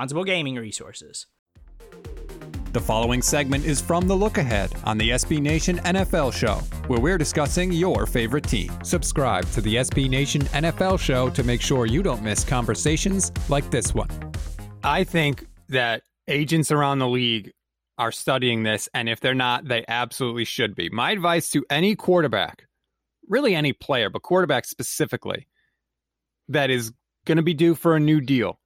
responsible gaming resources. The following segment is from The Look Ahead on the SB Nation NFL Show, where we're discussing your favorite team. Subscribe to the SB Nation NFL Show to make sure you don't miss conversations like this one. I think that agents around the league are studying this, and if they're not, they absolutely should be. My advice to any quarterback, really any player, but quarterback specifically, that is going to be due for a new deal,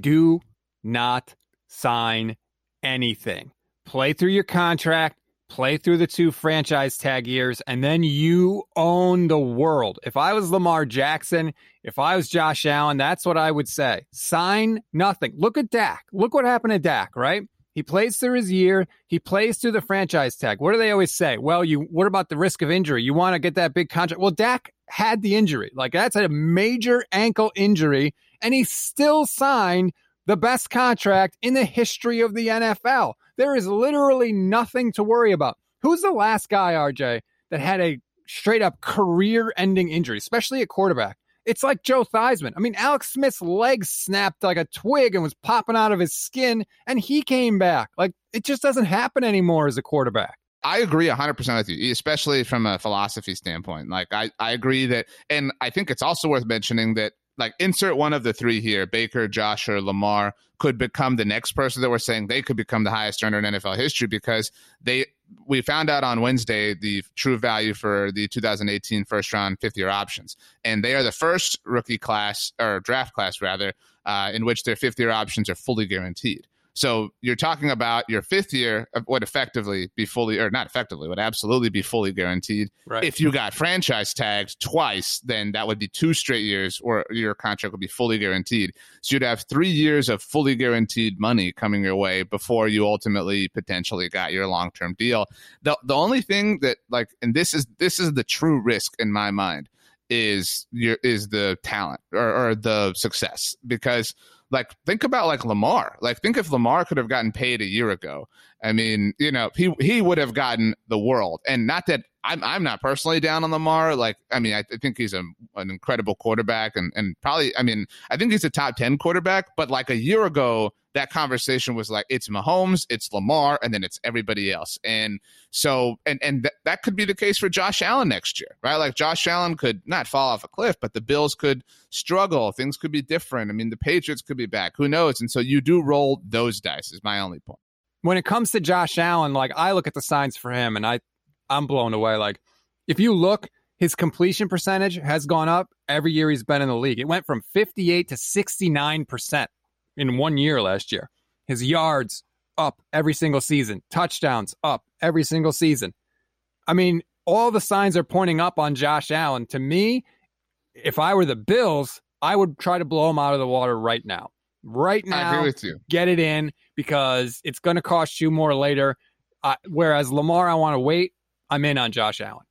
do not sign anything. Play through your contract, play through the two franchise tag years, and then you own the world. If I was Lamar Jackson, if I was Josh Allen, that's what I would say. Sign nothing. Look at Dak. Look what happened to Dak, right? He plays through his year. He plays through the franchise tag. What do they always say? Well, you what about the risk of injury? You want to get that big contract. Well, Dak had the injury. Like that's a major ankle injury, and he still signed the best contract in the history of the NFL. There is literally nothing to worry about. Who's the last guy, RJ, that had a straight up career ending injury, especially at quarterback? It's like Joe Theismann. I mean, Alex Smith's leg snapped like a twig and was popping out of his skin, and he came back. Like, it just doesn't happen anymore as a quarterback. I agree 100% with you, especially from a philosophy standpoint. Like, I, I agree that, and I think it's also worth mentioning that like insert one of the three here baker josh or lamar could become the next person that we're saying they could become the highest earner in nfl history because they we found out on wednesday the true value for the 2018 first round fifth year options. And they are the first rookie class or draft class rather uh, in which their fifth year options are fully guaranteed so you're talking about your fifth year would effectively be fully, or not effectively, would absolutely be fully guaranteed. Right. If you got franchise tagged twice, then that would be two straight years, where your contract would be fully guaranteed. So you'd have three years of fully guaranteed money coming your way before you ultimately potentially got your long term deal. The the only thing that like, and this is this is the true risk in my mind is your is the talent or, or the success because like think about like Lamar. Like think if Lamar could have gotten paid a year ago. I mean, you know, he he would have gotten the world. And not that I'm I'm not personally down on Lamar. Like I mean, I, I think he's a, an incredible quarterback and and probably I mean, I think he's a top 10 quarterback, but like a year ago that conversation was like it's Mahomes, it's Lamar, and then it's everybody else. And so, and and th- that could be the case for Josh Allen next year, right? Like Josh Allen could not fall off a cliff, but the Bills could struggle. Things could be different. I mean, the Patriots could be back. Who knows? And so you do roll those dice. Is my only point. When it comes to Josh Allen, like I look at the signs for him, and I I'm blown away. Like if you look. His completion percentage has gone up every year he's been in the league. It went from 58 to 69% in one year last year. His yards up every single season, touchdowns up every single season. I mean, all the signs are pointing up on Josh Allen. To me, if I were the Bills, I would try to blow him out of the water right now. Right now, I agree with you. Get it in because it's going to cost you more later. Uh, whereas Lamar, I want to wait. I'm in on Josh Allen.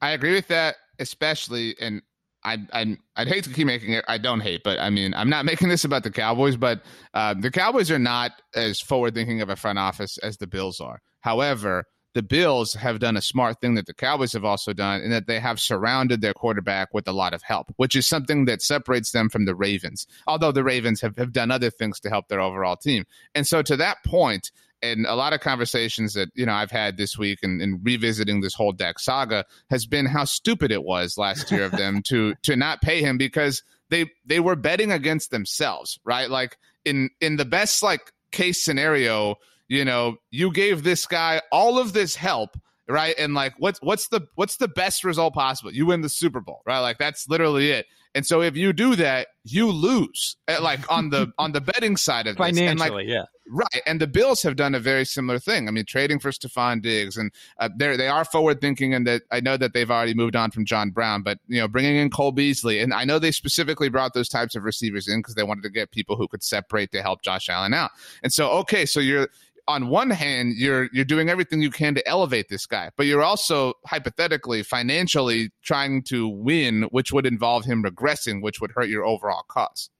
I agree with that, especially, and I, I I'd hate to keep making it. I don't hate, but I mean, I'm not making this about the Cowboys, but uh, the Cowboys are not as forward thinking of a front office as the Bills are. However, the Bills have done a smart thing that the Cowboys have also done, in that they have surrounded their quarterback with a lot of help, which is something that separates them from the Ravens. Although the Ravens have, have done other things to help their overall team. And so to that point, and a lot of conversations that you know I've had this week and, and, revisiting this whole Dak saga has been how stupid it was last year of them to to not pay him because they they were betting against themselves, right? Like in in the best like case scenario, you know, you gave this guy all of this help right? And like, what's what's the what's the best result possible? You win the Super Bowl, right? Like that's literally it. And so if you do that, you lose. Eh, like on the on the betting side of this. financially, like, yeah, right. And the Bills have done a very similar thing. I mean, trading for Stefon Diggs, and uh, they they are forward thinking, and that I know that they've already moved on from John Brown, but you know, bringing in Cole Beasley, and I know they specifically brought those types of receivers in because they wanted to get people who could separate to help Josh Allen out. And so, okay, so you're on one hand you're you're doing everything you can to elevate this guy but you're also hypothetically financially trying to win which would involve him regressing which would hurt your overall cause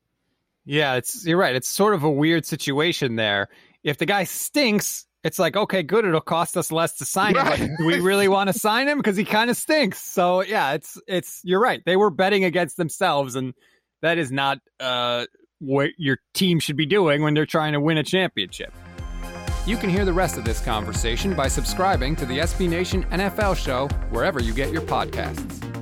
yeah it's you're right. It's sort of a weird situation there. If the guy stinks it's like okay good it'll cost us less to sign right. him do we really want to sign him? Because he kind of stinks. So yeah it's it's you're right. They were betting against themselves and that is not uh what your team should be doing when they're trying to win a championship. You can hear the rest of this conversation by subscribing to the SB Nation NFL show wherever you get your podcasts.